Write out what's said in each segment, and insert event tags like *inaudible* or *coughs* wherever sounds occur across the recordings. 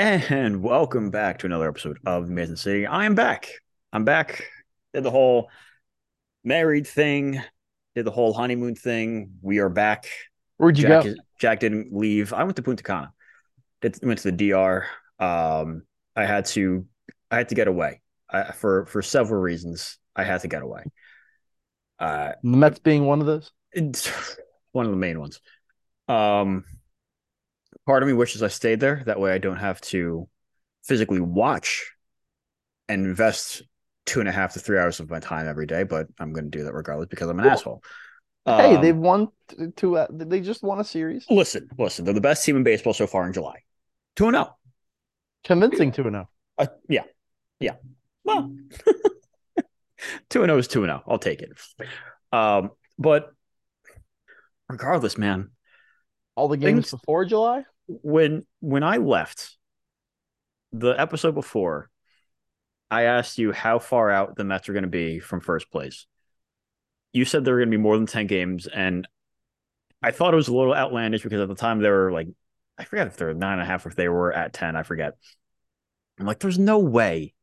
And welcome back to another episode of Amazing City. I am back. I'm back. Did the whole married thing, did the whole honeymoon thing. We are back. Where'd you Jack, go? is- Jack didn't leave. I went to Punta Cana. Did, went to the DR. Um, I had to. I had to get away I, for for several reasons. I had to get away. Uh, Mets being one of those. it's *laughs* one of the main ones. Um, part of me wishes I stayed there. That way, I don't have to physically watch and invest two and a half to three hours of my time every day. But I'm going to do that regardless because I'm an Well, asshole. hey, Um, they've won two. Uh, they just won a series, listen, listen. They're the best team in baseball so far in July. Two and zero. convincing two and oh. zero. Uh, yeah, yeah. Well, *laughs* two and zero is two and zero. I'll take it. Um, but regardless, man, All the games Things- before July. When when I left the episode before, I asked you how far out the Mets are going to be from first place. You said there were going to be more than ten games, and I thought it was a little outlandish because at the time they were like, I forget if they were nine and a half, or if they were at ten. I forget. I'm like, there's no way.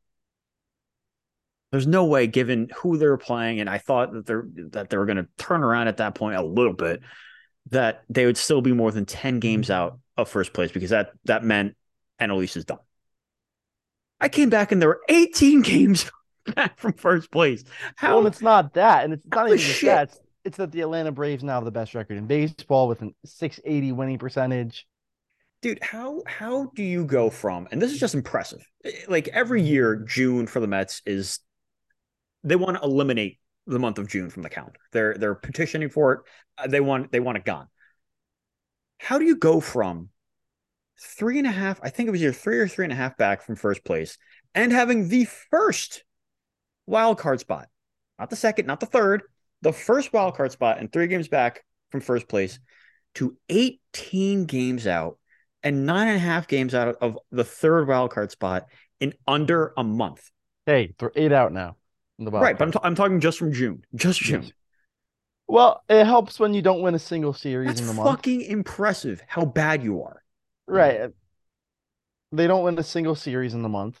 There's no way, given who they're playing, and I thought that they're that they were going to turn around at that point a little bit, that they would still be more than ten games out of first place because that that meant Annalise is done. I came back and there were 18 games *laughs* back from first place. How Well, it's not that, and it's not even just shit? that. It's, it's that the Atlanta Braves now have the best record in baseball with a 680 winning percentage. dude how how do you go from and this is just impressive like every year june for the mets is they want to eliminate the month of june from the count they're they're petitioning for it Uh, they want they want it gone how do you go from three and a half i think it was either three or three and a half back from first place and having the first wild card spot not the second not the third the first wild card spot and three games back from first place to 18 games out and nine and a half games out of the third wild card spot in under a month. Hey, they're eight out now. In the right, but I'm, card. ta- I'm talking just from June, just June. Yes. well, it helps when you don't win a single series That's in the month. fucking impressive. How bad you are. Right. They don't win a single series in the month.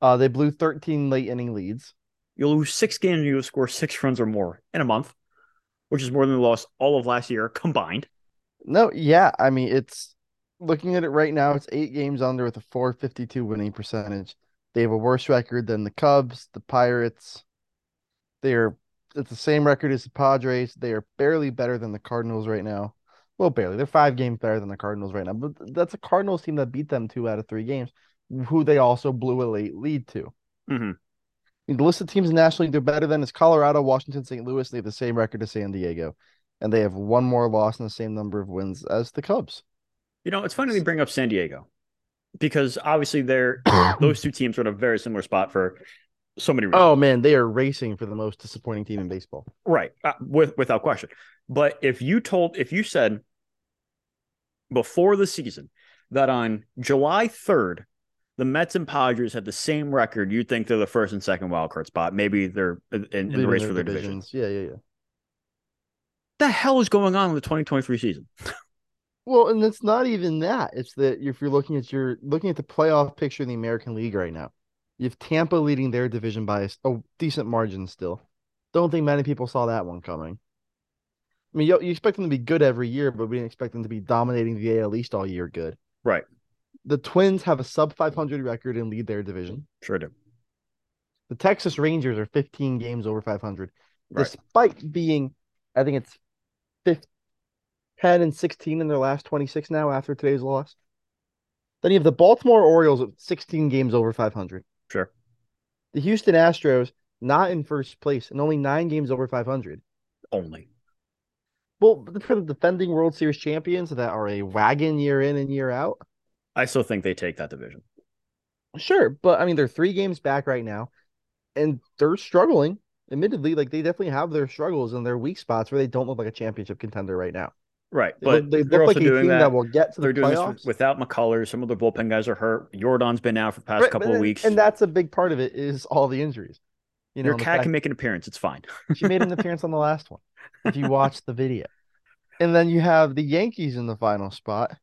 Uh, they blew 13 late inning leads. You'll lose six games and you'll score six runs or more in a month, which is more than they lost all of last year combined. No, yeah, I mean it's looking at it right now. It's eight games under with a 452 winning percentage. They have a worse record than the Cubs, the Pirates. They're it's the same record as the Padres. They are barely better than the Cardinals right now. Well, barely. They're five games better than the Cardinals right now. But that's a Cardinals team that beat them two out of three games, who they also blew a late lead to. Mhm. Mean, the list of teams nationally the they're better than is Colorado, Washington, St. Louis. They have the same record as San Diego, and they have one more loss and the same number of wins as the Cubs. You know, it's funny they bring up San Diego because obviously they're *coughs* those two teams are in a very similar spot for so many reasons. Oh man, they are racing for the most disappointing team in baseball. Right, uh, with without question. But if you told, if you said before the season that on July third, the Mets and Padres had the same record, you'd think they're the first and second wild card spot. Maybe they're in, in the race their for their divisions. divisions. Yeah, yeah, yeah. The hell is going on in the 2023 season? *laughs* Well, and it's not even that. It's that if you're looking at your looking at the playoff picture in the American League right now, you have Tampa leading their division by a decent margin still. Don't think many people saw that one coming. I mean, you, you expect them to be good every year, but we didn't expect them to be dominating the AL East all year good. Right, The Twins have a sub 500 record and lead their division. sure do. The Texas Rangers are 15 games over 500, Right. despite being, I think it's 15, 10 and 16 in their last 26 now after today's loss. Then you have the Baltimore Orioles at 16 games over 500. Sure. The Houston Astros not in first place and only nine games over 500. Only. Well, for the defending World Series champions that are a wagon year in and year out, I still think they take that division. Sure, but I mean they're three games back right now, and they're struggling. Admittedly, like they definitely have their struggles and their weak spots where they don't look like a championship contender right now. Right, They but they they're look like a team that. that. will get to the They're doing playoffs. this without McCullers. Some of their bullpen guys are hurt. Yordan's been out for the past Right, couple of then- weeks. and that's a big part of it is all the injuries. You know, Your cat can make an appearance. It's fine. *laughs* she made an appearance on the last one. If you watch the video, and then you have the Yankees in the final spot.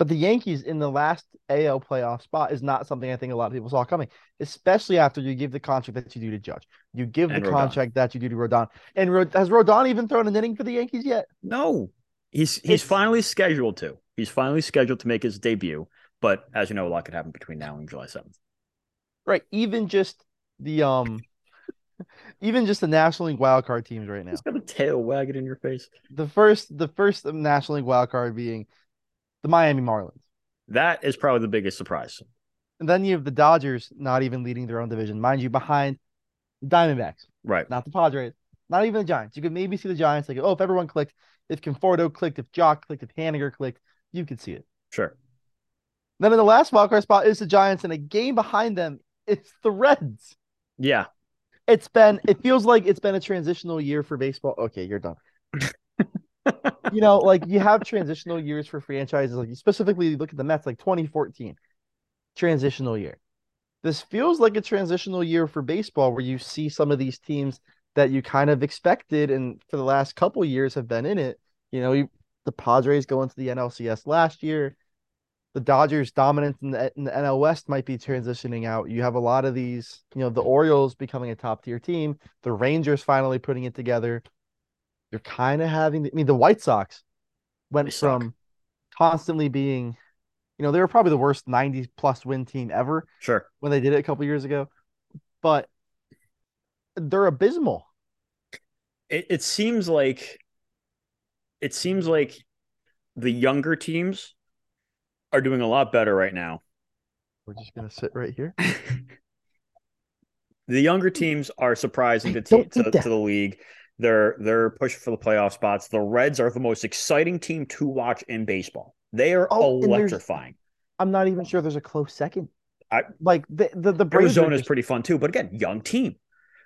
But the Yankees in the last AL playoff spot is not something I think a lot of people saw coming, especially after you give the contract that you do to Judge. You give And the Rodon. contract that you do to Rodon. And Rod- has Rodon even thrown an inning for the Yankees yet? No, he's he's It's- finally scheduled to. He's finally scheduled to make his debut. But as you know, a lot could happen between now and July seventh. Right. Even just the um *laughs* even just the National League wild card teams right now. He's got a tail wagging in your face. The first the first National League wild card being the Miami Marlins. That is probably the biggest surprise. And then you have the Dodgers not even leading their own division, mind you, behind the Diamondbacks, Right. not the Padres, not even the Giants. You could maybe see the Giants like, oh, if everyone clicked, if Conforto clicked, if Joc clicked, if Haniger clicked, you could see it. Sure. Then in the last wildcard spot is the Giants, and a game behind them, it's the Reds. Yeah. It's been, it feels like it's been a transitional year for baseball. Okay, you're done. *laughs* you know, like you have transitional years for franchises. Like you specifically look at the Mets, like 2014, transitional year. This feels like a transitional year for baseball, where you see some of these teams that you kind of expected, and for the last couple years have been in it. You know, you, the Padres going to the NLCS last year. The Dodgers' dominance in the, in the NL West might be transitioning out. You have a lot of these, you know, the Orioles becoming a top tier team, the Rangers finally putting it together. You're kind of having, I mean, the White Sox went They suck. from constantly being, you know, they were probably the worst 90 plus win team ever Sure. when they did it a couple years ago, but they're abysmal. It it seems like it seems like the younger teams are doing a lot better right now. We're just gonna sit right here. *laughs* the younger teams are surprising to, te- to, to the league. They're they're pushing for the playoff spots. The Reds are the most exciting team to watch in baseball. They are Oh, electrifying. I'm not even sure there's a close second. I- like the the, the Braves are Arizona is pretty fun too, but again, young team.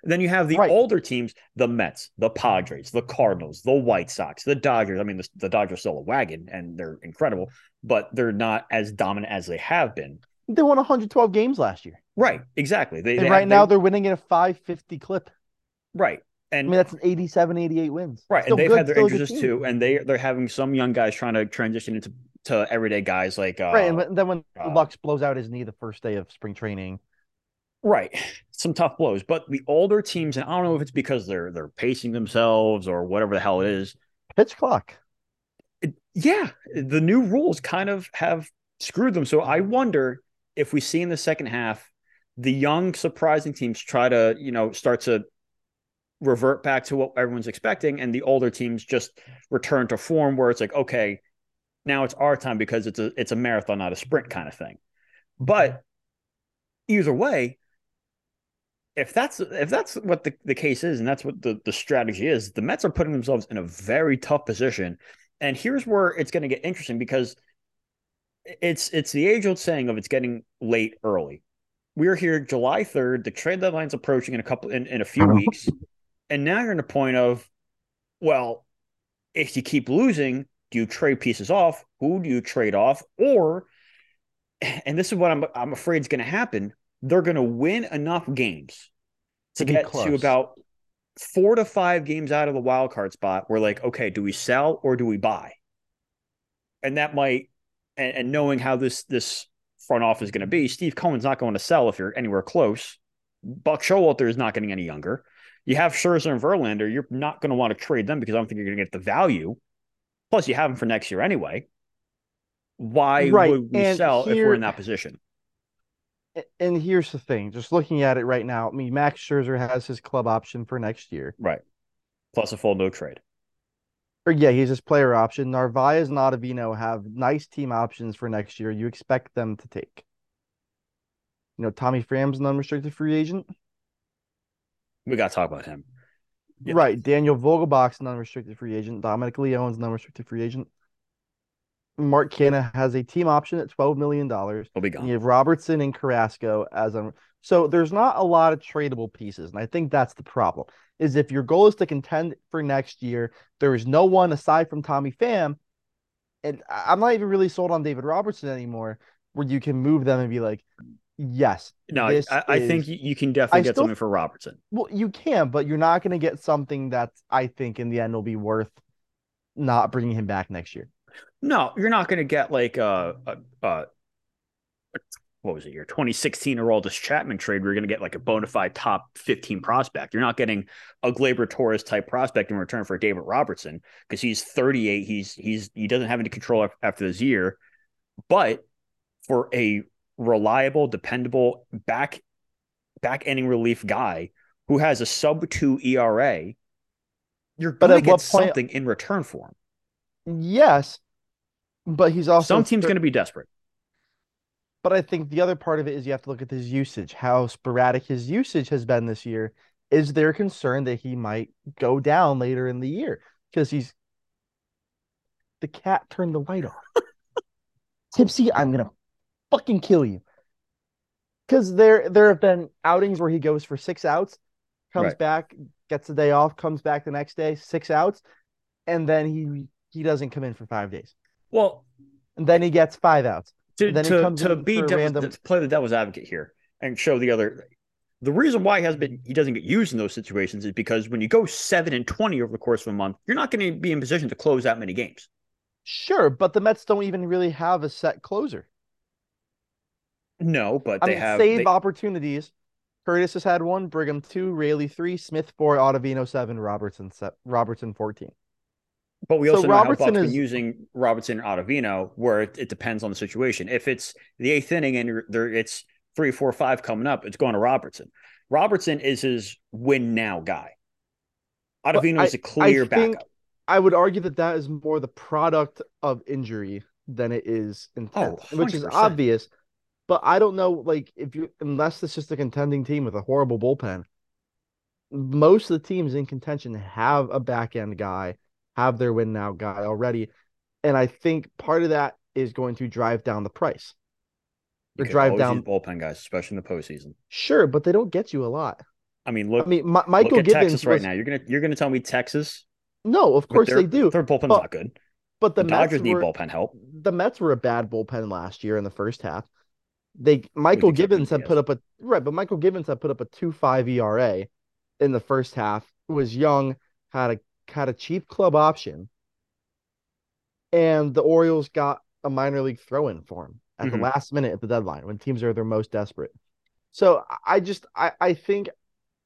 Then you have the Right. older teams, the Mets, the Padres, the Cardinals, the White Sox, the Dodgers. I mean, the, the Dodgers still a wagon and they're incredible, but they're not as dominant as they have been. they won 112 games last year. Right, exactly. They, And they right have- now they- they're winning at a 550 clip. right, I mean, that's an 87, 88 wins. Right, Still and they've good, had their still a good injuries too, and they they're having some young guys trying to transition into to everyday guys like uh, right, and then when uh, Lux blows out his knee the first day of spring training, right, some tough blows. But the older teams, and I don't know if it's because they're they're pacing themselves or whatever the hell it is. pitch clock. It, yeah, the new rules kind of have screwed them. So I wonder if we see in the second half the young surprising teams try to you know start to revert back to what everyone's expecting, and the older teams just return to form where it's like okay. Now it's our time because it's a it's a marathon, not a sprint kind of thing. But either way, if that's if that's what the, the case is, and that's what the, the strategy is, the Mets are putting themselves in a very tough position. And here's where it's going to get interesting because it's it's the age old saying of it's getting late early. We're here July 3rd, the trade deadline's approaching in a couple in, in a few uh-huh. weeks. And now you're in the point of, well, if you keep losing, do you trade pieces off? Who do you trade off? Or *clears throat* and this is what I'm I'm afraid is going to happen. They're going to win enough games to, To get to about four to five games out of the wild card spot. We're like, okay, do we sell or do we buy? And that might, and, and knowing how this this front office is going to be, Steve Cohen's not going to sell if you're anywhere close. Buck Showalter is not getting any younger. You have Scherzer and Verlander. You're not going to want to trade them because I don't think you're going to get the value. Plus, you have them for next year anyway. Why Right, would we and sell if we're in that position? And here's the thing: just looking at it right now, I mean, Max Scherzer has his club option for next year. Right. Plus a full no trade. Or yeah, he's his player option. Narvaez and Ottavino have nice team options for next year. You expect them to take. You know, Tommy Pham's an unrestricted free agent. We got to talk about him. Yeah. Right. Daniel Vogelbach's an unrestricted free agent. Dominic Leone's an unrestricted free agent. Mark Canha has a team option at $12 million. He'll be gone. you have Robertson and Carrasco as a so there's not a lot of tradable pieces, and I think that's the problem. Is if your goal is to contend for next year, there is no one aside from Tommy Pham, and I'm not even really sold on David Robertson anymore, where you can move them and be like, yes, No, I, I think is- you, you can definitely I get still- something for Robertson. well, you can, but you're not going to get something that I think in the end will be worth not bringing him back next year. No, you're not going to get like a, a, a what was it your 2016 Aroldis Chapman trade you're going to get like a bona fide top 15 prospect. You're not getting a Gleyber Torres type prospect in return for David Robertson because he's 38. He's he's he doesn't have any control after this year, but for a reliable, dependable back back ending relief guy who has a sub two ERA, you're going to get something in return for him. Yes, but he's also some team's going to be desperate. But I think the other part of it is you have to look at his usage, how sporadic his usage has been this year. Is there concern that he might go down later in the year because he's the cat turned the light off? *laughs* Tipsy, I'm gonna fucking kill you. Because there there have been outings where he goes for six outs, comes right. back, gets the day off, comes back the next day, six outs, and then he he doesn't come in for five days. Well, and then he gets five outs to to, to be devil, random... to play the devil's advocate here and show the other the reason why he has been he doesn't get used in those situations is because when you go seven and twenty over the course of a month, you're not going to be in position to close that many games. Sure, but the Mets don't even really have a set closer. No, but I they mean, have save they... opportunities. Curtiss has had one, Brigham two, Raley three, Smith four, Ottavino seven, Robertson se- Robertson fourteen. But we also so know Robertson how Buck's is... been using Robertson and Ottavino, where it, it, depends on the situation. If it's the eighth inning and there it's three, four, five coming up, it's going to Robertson. Robertson is his win now guy. Ottavino is a clear I backup. I would argue that that is more the product of injury than it is intent, oh, which is obvious. But I don't know, like if you unless it's just a contending team with a horrible bullpen, most of the teams in contention have a back end guy have their win now guy already. And I think part of that is going to drive down the price. Or drive down bullpen guys, especially in the postseason. Sure, but they don't get you a lot. I mean, look. I mean, M- Michael look Givens Texas right was... now. You're gonna you're gonna tell me Texas? No, of course they do. Their bullpen's but, not good. But the, the Dodgers need bullpen help. The Mets were a bad bullpen last year in the first half. They Michael Givens had put up a right, but Michael Givens had put up a two five ERA in the first half. Was young, had a had a cheap club option, and the Orioles got a minor league throw in for him at mm-hmm. the last minute at the deadline when teams are their most desperate. So I just I, I think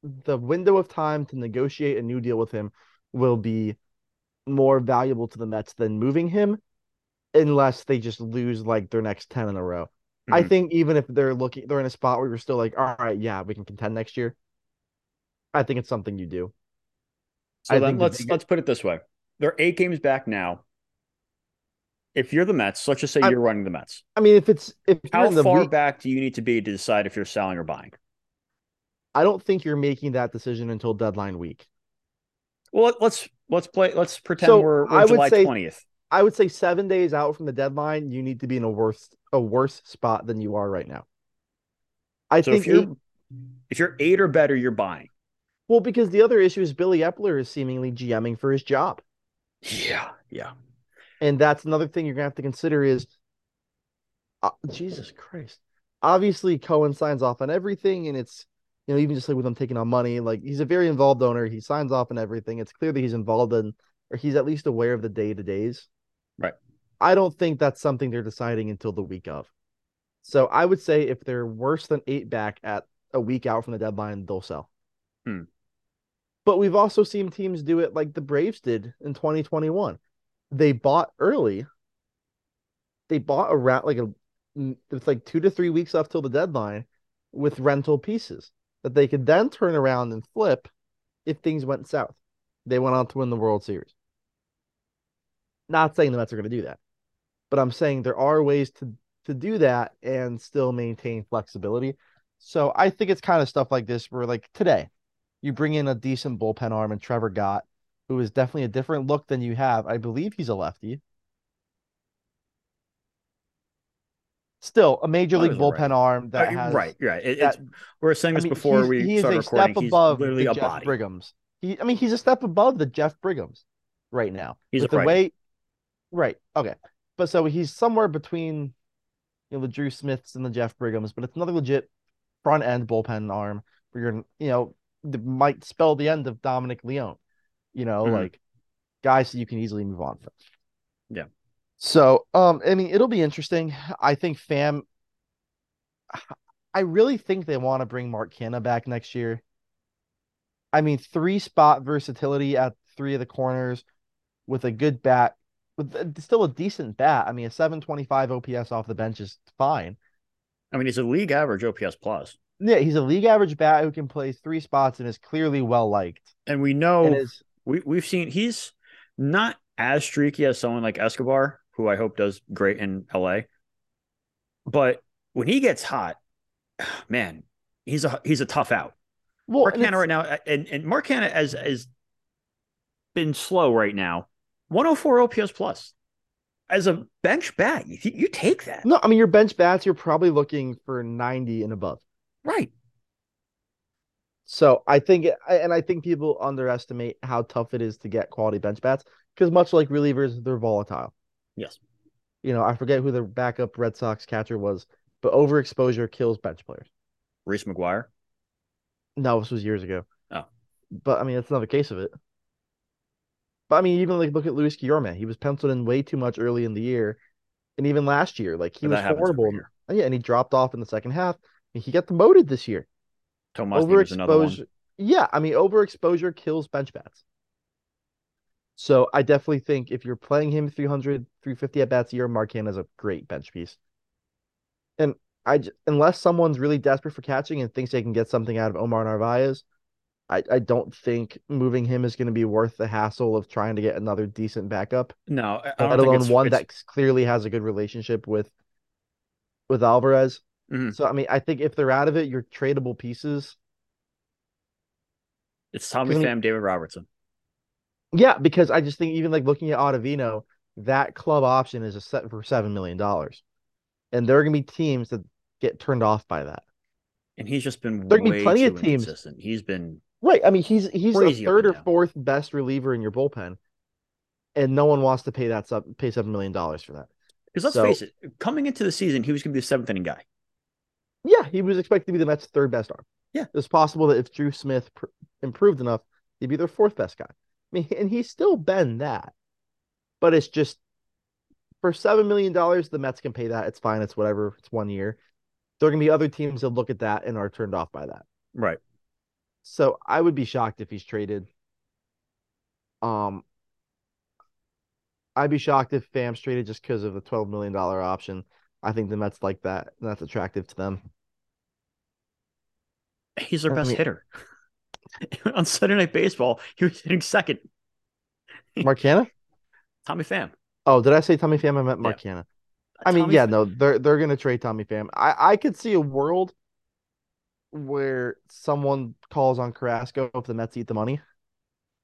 the window of time to negotiate a new deal with him will be more valuable to the Mets than moving him unless they just lose like their next 10 in a row. Mm-hmm. I think even if they're looking they're in a spot where you're still like, all right, yeah, we can contend next year. I think it's something you do. So I then let's let's put it this way. They're eight games back now. If you're the Mets, let's just say I, you're running the Mets. I mean, if it's if how far back do you need to be to decide if you're selling or buying? I don't think you're making that decision until deadline week. Well, let's let's play. Let's pretend so we're, we're July twentieth. I would say seven days out from the deadline, you need to be in a worse a worse spot than you are right now. I so think if you're, eight, if you're eight or better, you're buying. Well, because the other issue is Billy Eppler is seemingly GMing for his job. Yeah, yeah. And that's another thing you're gonna have to consider is uh, Jesus Christ. Obviously, Cohen signs off on everything, and it's you know even just like with him taking on money, like he's a very involved owner. He signs off on everything. It's clear that he's involved in, or he's at least aware of the day to days. Right. I don't think that's something they're deciding until the week of. So I would say if they're worse than eight back at a week out from the deadline, they'll sell. Hmm. But we've also seen teams do it like the Braves did in 2021. They bought early. They bought around like a it's like two to three weeks left till the deadline with rental pieces that they could then turn around and flip if things went south. They went on to win the World Series. Not saying the Mets are going to do that, but I'm saying there are ways to to do that and still maintain flexibility. So I think it's kind of stuff like this where like today, you bring in a decent bullpen arm and Trevor Gott, who is definitely a different look than you have. I believe he's a lefty. Still, a major league bullpen right. arm that uh, has right, right. It, that, we are saying this I mean, before we he started recording. Step above literally a Jeff body. Brigham's. He, I mean, he's a step above the Jeff Brigham's right now. He's With a the way, right? Okay, but so he's somewhere between you know the Drew Smiths and the Jeff Brighams, but it's another legit front end bullpen arm for your you know might spell the end of Dominic Leone. You know, mm-hmm. like guys that you can easily move on from. Yeah. So, um, I mean, it'll be interesting. I think Pham, I really think they want to bring Mark Canha back next year. I mean, three spot versatility at three of the corners with a good bat, with still a decent bat. I mean, a 725 OPS off the bench is fine. I mean, he's a league average OPS plus. Yeah, he's a league average bat who can play three spots and is clearly well liked. And we know and is, we we've seen he's not as streaky as someone like Escobar, who I hope does great in LA. But when he gets hot, *sighs* man, he's a he's a tough out. Well, Mark Canha right now, and and Mark has has been slow right now. 104 OPS plus as a bench bat, you, you take that. No, I mean your bench bats, you're probably looking for 90 and above. Right. So I think, and I think people underestimate how tough it is to get quality bench bats because much like relievers, they're volatile. Yes. You know, I forget who the backup Red Sox catcher was, but overexposure kills bench players. Reese McGuire. No, this was years ago. Oh, but I mean, it's another case of it. But I mean, even like look at Luis Guillorme. He was penciled in way too much early in the year, and even last year, like he was horrible. Oh, yeah, and he dropped off in the second half. He got demoted this year. Tomas one. Yeah, I mean, overexposure kills bench bats. So I definitely think if you're playing him 300, 350 at bats a year, Mark Canha is a great bench piece. And I unless someone's really desperate for catching and thinks they can get something out of Omar Narvaez, I, I don't think moving him is going to be worth the hassle of trying to get another decent backup. No, let alone one it's... that clearly has a good relationship with with Alvarez. Mm-hmm. So I mean, I think if they're out of it, you're tradable pieces. It's Tommy Pham, David Robertson. Yeah, because I just think even like looking at Ottavino, that club option is a set for seven million dollars, and there are going to be teams that get turned off by that. And he's just been there can be plenty of teams. He's been right. I mean, he's he's the third or fourth best reliever in your bullpen, and no one wants to pay that sub pay seven million dollars for that. Because let's so, face it, coming into the season, he was going to be the seventh inning guy. Yeah, he was expected to be the Mets' third best arm. Yeah, it's possible that if Drew Smith pr- improved enough, he'd be their fourth best guy. I mean, and he's still been that, but it's just for seven million dollars, the Mets can pay that. It's fine. It's whatever. It's one year. There are gonna be other teams that look at that and are turned off by that. Right. So I would be shocked if he's traded. Um, I'd be shocked if Pham's traded just because of the twelve million dollar option. I think the Mets like that. That's attractive to them. He's their I best mean, hitter. *laughs* On Sunday Night Baseball, he was hitting second. *laughs* Mark Canha? Tommy Pham. Oh, did I say Tommy Pham? I meant Mark yeah. Canha. I mean, yeah, no, they're they're gonna trade Tommy Pham. I I could see a world where someone calls on Carrasco if the Mets eat the money,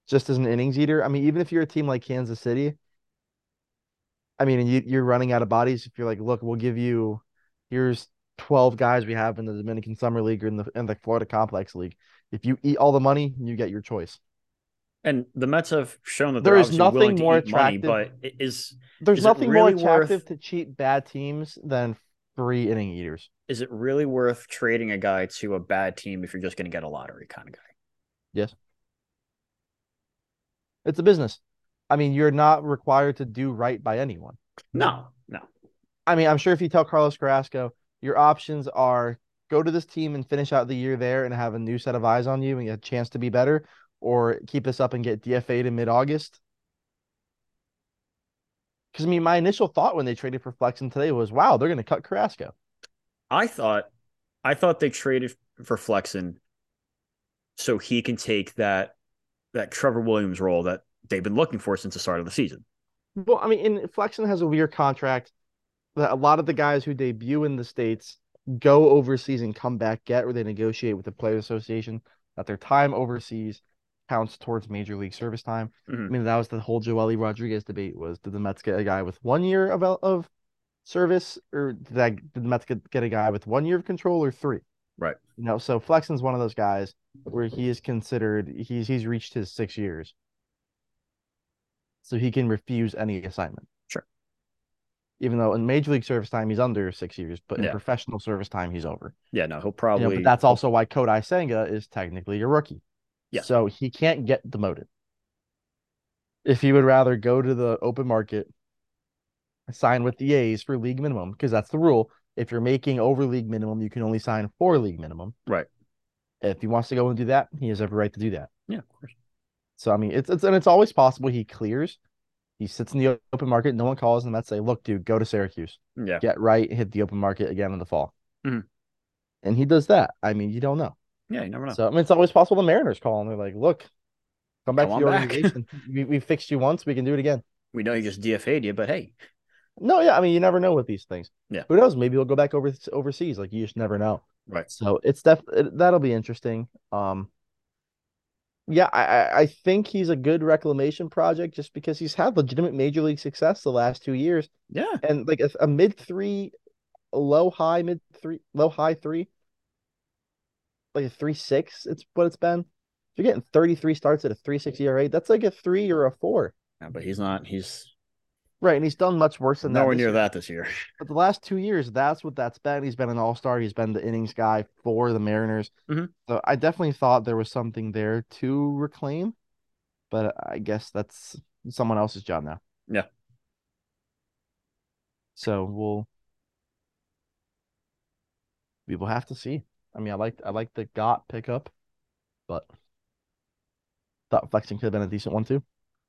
just as an innings eater. I mean, even if you're a team like Kansas City, I mean, you, you're running out of bodies. If you're like, look, we'll give you, here's 12 guys we have in the Dominican Summer League or in the in the Florida Complex League. If you eat all the money, you get your choice. And the Mets have shown that there is nothing more attractive. Money, but is there's is nothing really more attractive worth, to cheat bad teams than free inning eaters. Is it really worth trading a guy to a bad team if you're just going to get a lottery kind of guy? Yes. It's a business. I mean, you're not required to do right by anyone. No, no. I mean, I'm sure if you tell Carlos Carrasco, your options are go to this team and finish out the year there and have a new set of eyes on you and a chance to be better, or keep this up and get DFA'd in mid August. Because I mean, my initial thought when they traded for Flexen today was, wow, they're going to cut Carrasco. I thought, I thought they traded for Flexen so he can take that that Trevor Williams role that they've been looking for since the start of the season. Well, I mean, and Flexen has a weird contract that a lot of the guys who debut in the states go overseas and come back get, or they negotiate with the Players Association that their time overseas counts towards major league service time. Mm-hmm. I mean, that was the whole Joely Rodriguez debate: was did the Mets get a guy with one year of of service, or did, that, did the Mets get, get a guy with one year of control or three? Right. You know, so Flexen's one of those guys where he is considered he's he's reached his six years so he can refuse any assignment. Sure. Even though in major league service time he's under six years, but in professional service time he's over. Yeah, no, he'll probably. You know, but that's also why Kodai Senga is technically a rookie. Yeah. So he can't get demoted. If he would rather go to the open market, sign with the A's for league minimum because that's the rule. If you're making over league minimum, you can only sign for league minimum. Right. If he wants to go and do that, he has every right to do that. Yeah, of course. So I mean, it's it's and it's always possible he clears. He sits in the open market. No one calls him. That say, look, dude, go to Syracuse, Yeah. get right, hit the open market again in the fall. Mhm. And he does that. I mean, you don't know. Yeah, you never know. So I mean, it's always possible the Mariners call and They're like, look, come back Come to the organization. *laughs* we, we fixed you once. We can do it again. we know you just DFA'd you, but hey, No, yeah, I mean, you never know with these things. Yeah. Who knows? Maybe he'll go back over overseas. Like you just never know. right. So it's def it, that'll be interesting. Um, yeah, I I- I think he's a good reclamation project just because he's had legitimate major league success the last two years Yeah. and like a, a mid three, low high mid three, low high three, like a three six. It's what it's been. If you're getting 33 starts at a three six ERA, that's like a three or a four, Yeah, but he's not. He's right? And he's done much worse than that. nowhere this near year. that this year. *laughs* But the last two years, that's what that's been. He's been an all star. He's been the innings guy for the Mariners. Mhm. So I definitely thought there was something there to reclaim, but I guess that's someone else's job now. Yeah. So we'll we will have to see. I mean, I like I like the Gott pickup, but thought Flexen could have been a decent one too.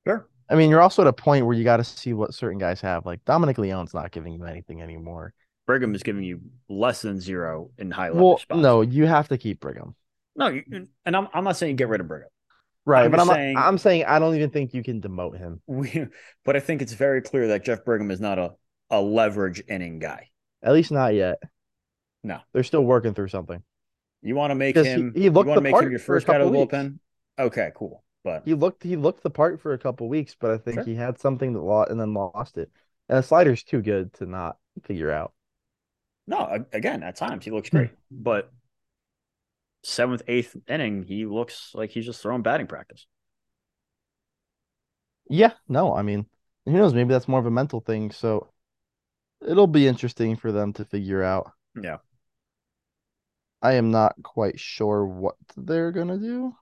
Sure. I mean, you're also at a point where you got to see what certain guys have. Like Dominic Leone's not giving you anything anymore. Brigham is giving you less than zero in high level Well, spots. no, you have to keep Brigham. no, you, and I'm I'm not saying get rid of Brigham. Right, I'm but I'm saying- I'm saying I don't even think you can demote him. *laughs* We, but I think it's very clear that Jeff Brigham is not a a leverage inning guy. At least not yet. No. They're still working through something. You want to make he- him. he you looked want to the make part him your first out of the bullpen. Okay, cool. But He looked he looked the part for a couple weeks, but I think Sure. he had something that lost and then lost it. And the slider's too good to not figure out. no, again, at times he Hmm. looks great, but seventh, eighth inning, he looks like he's just throwing batting practice. Yeah, no, I mean, who knows? Maybe that's more of a mental thing. So it'll be interesting for them to figure out. Yeah. I am not quite sure what they're gonna do.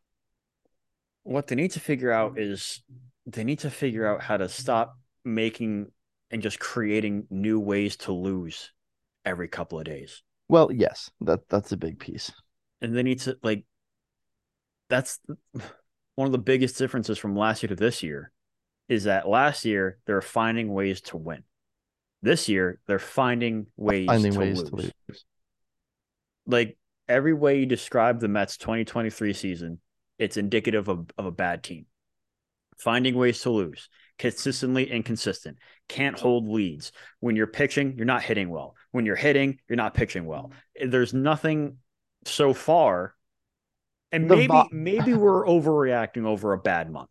What they need to figure out is they need to figure out how to stop making and just creating new ways to lose every couple of days. Well, yes, that that's a big piece. and they need to like that's *sighs* one of the biggest differences from last year to this year is that last year they're finding ways to win this year they're finding ways, Finding to, ways lose. to lose. like every way you describe the mets 2023 season it's indicative of, of a bad team. Finding ways to lose consistently inconsistent can't hold leads. When you're pitching you're not hitting well. When you're hitting you're not pitching well. There's nothing so far and The maybe maybe we're overreacting over a bad month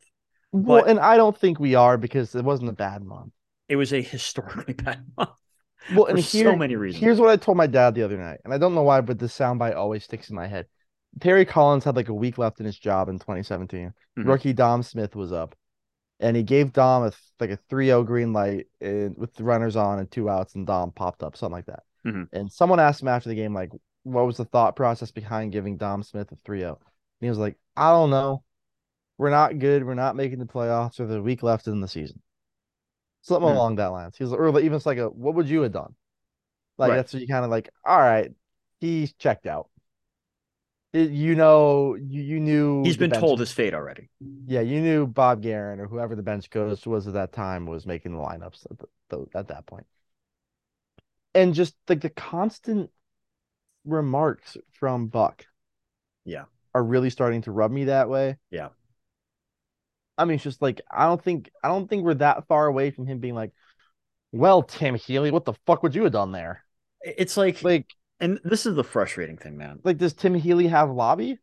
Well, and I don't think we are because it wasn't a bad month. it was a historically *laughs* bad month Well, for and here, so many reasons here's what I told my dad the other night, and I don't know why, but this soundbite always sticks in my head. Terry Collins had like a week left in his job in 2017. Mhm. Rookie Dom Smith was up, and he gave Dom a like a 3-0 green light and with the runners on and two outs, and Dom popped up, something like that. Mhm. And someone asked him after the game, like, what was the thought process behind giving Dom Smith a 3-0? And he was like, I don't know. We're not good. We're not making the playoffs. There's a week left in the season. Something Hmm. along that lines. He was, or even it's like a, what would you have done? Like Right. that's what you kind of like. All right, he's checked out. It- you know, you you knew he's been bench- told his fate already Yeah, you knew Bob Guerin or whoever the bench coach was at that time was making the lineups at, the, the- at that point. And just like the constant remarks from Buck, Yeah. are really starting to rub me that way. Yeah. I mean, it's just like I don't think I don't think we're that far away from him being like, "Well, Tim Healey, what the fuck would you have done there?" it's like Like, and this is the frustrating thing man like does Tim Healey have lobby?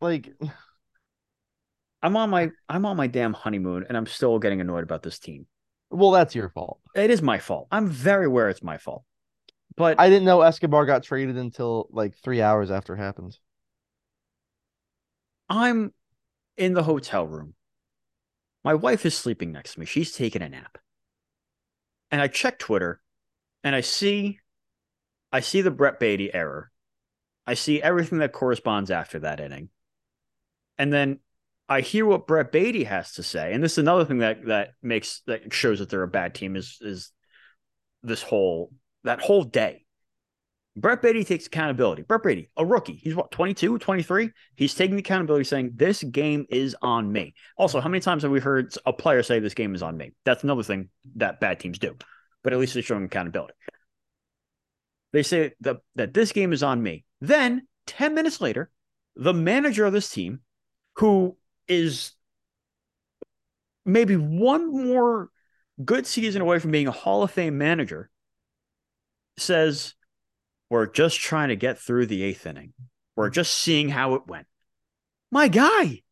Like, *sighs* i'm on my i'm on my damn honeymoon and i'm still getting annoyed about this team well, that's your fault. it is my fault i'm very aware it's my fault but I didn't know Escobar got traded until like three hours after it happened. I'm in the hotel room. My wife is sleeping next to me. She's taking a nap. And I check Twitter and I see I see the Brett Baty error. I see everything that corresponds after that inning. And then I hear what Brett Baty has to say. And this is another thing that that makes that shows that they're a bad team is is this whole that whole day. Brett Baty takes accountability. Brett Baty, a rookie. He's what, 22, 23? He's taking accountability saying, This game is on me. Also, how many times have we heard a player say this game is on me? That's another thing that bad teams do. But at least they're showing accountability. They say that, that this game is on me. Then 10 minutes later, the manager of this team, who is maybe one more good season away from being a Hall of Fame manager, says, We're just trying to get through the eighth inning. We're mm-hmm. just seeing how it went. My guy,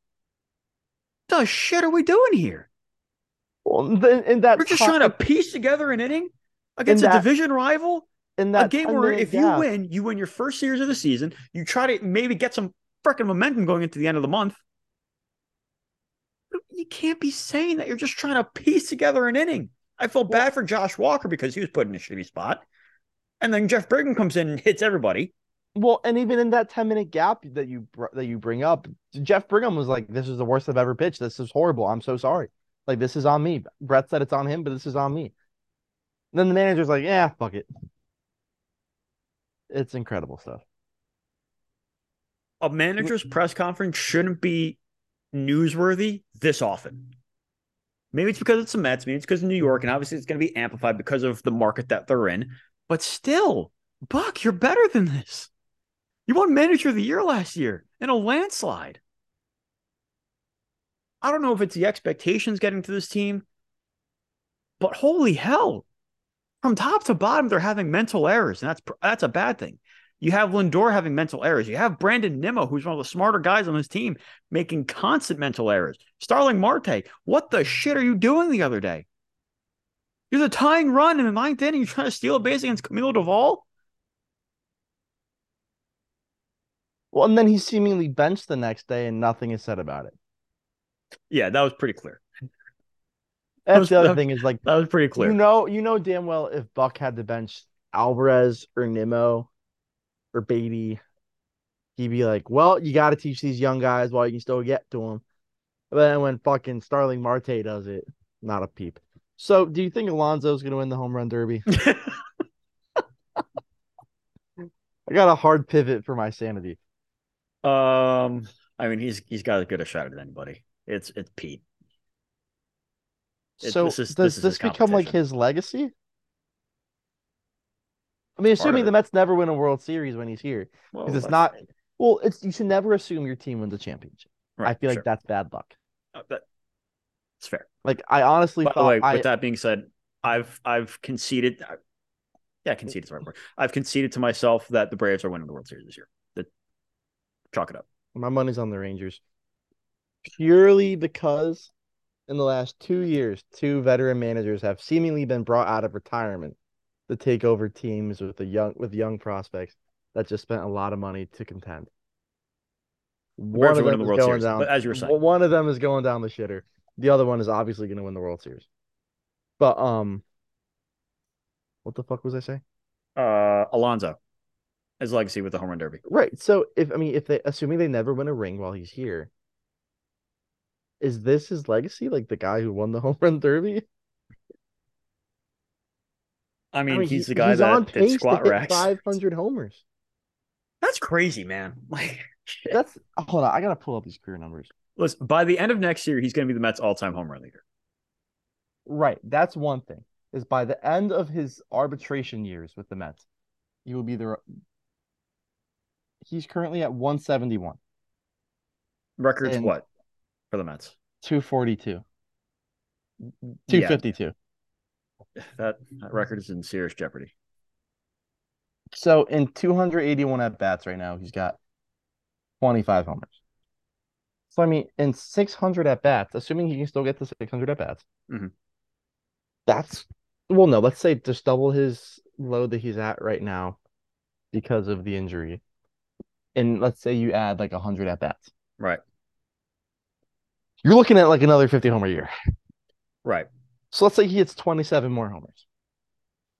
the shit are we doing here? Well, then in that We're just trying to piece together an inning against In a that- division rival in a that game where if you gap- win, you win your first series of the season. You try to maybe get some freaking momentum going into the end of the month. You can't be saying that you're just trying to piece together an inning. I felt bad for Josh Walker because he was put in a shitty spot. And then Jeff Brigham comes in and hits everybody. Well, and even in that 10 minute gap that you that you bring up, Jeff Brigham was like, This is the worst I've ever pitched. This is horrible. I'm so sorry. Like, this is on me. Brett said it's on him, but this is on me. And then the manager's like, Yeah, fuck it. It's incredible stuff. A manager's mm-hmm. press conference shouldn't be newsworthy this often. Maybe it's because it's the Mets, maybe it's because of New York, and obviously it's going to be amplified because of the market that they're in. But still, Buck, you're better than this. You won manager of the year last year in a landslide. I don't know if it's the expectations getting to this team, but holy hell, from top to bottom, they're having mental errors, and that's that's a bad thing. You have Lindor having mental errors. You have Brandon Nimmo, who's one of the smarter guys on this team, making constant mental errors. Starling Marte, what the shit are you doing the other day? You're the tying run in the ninth inning. You're trying to steal a base against Camilo Doval. Well, and then he's seemingly benched the next day and nothing is said about it. Yeah, that was pretty clear. That's was- the other that- thing is like That was pretty clear. you know, you know damn well if Buck had to bench Alvarez or Nimmo or Baty, he'd be like, Well, you gotta teach these young guys while you can still get to them. But then when fucking Starling Marte does it, not a peep. So do you think Alonso's gonna win the home run derby? *laughs* I got a hard pivot for my sanity. um, I mean, he's he's got as good a shot as anybody. It's it's Pete. It- So this is- does this is this become like his legacy? I mean, assuming the. Mets never win a World Series when he's here. Well, Because it's that's- not well, it's you should never assume your team wins a championship. I right, feel like that's bad luck. Uh, that- it's fair. Like I honestly By thought way, I with that being said, I've I've conceded. I- Yeah, conceded is the right word. I've conceded to myself that the Braves are winning the World Series this year. The, chalk it up. my money's on the Rangers. Purely because in the last two years, two veteran managers have seemingly been brought out of retirement to take over teams with the young with young prospects that just spent a lot of money to contend. One of them the is World going Series, down. as you were saying. one of them is going down the shitter. The other one is obviously going to win the World Series. But um, what the fuck was I saying? Uh, Alonso, his legacy with the home run derby. Right. So if I mean if they assuming they never win a ring while he's here, is this his legacy? Like the guy who won the *laughs* home run derby? I mean, I mean, he's he- the guy he's on that did pace squat to hit racks. 500 homers. That's crazy, man. *laughs* Like, shit. That's hold on. I gotta pull up these career numbers. Listen. By the end of next year, he's going to be the Mets' all-time home run leader. Right. That's one thing. Is by the end of his arbitration years with the Mets, he will be the. He's currently at 171, Records And- what for the Mets? 242, Yeah, 252. that, that record is in serious jeopardy. So in 281 at bats right now, he's got 25 homers. So I mean, in 600 at bats, assuming he can still get to 600 at bats, Mhm. that's well, no, let's say just double his load that he's at right now because of the injury, and let's say you add like 100 at bats, Right, you're looking at like another 50 homer year. right. So let's say he hits 27 more homers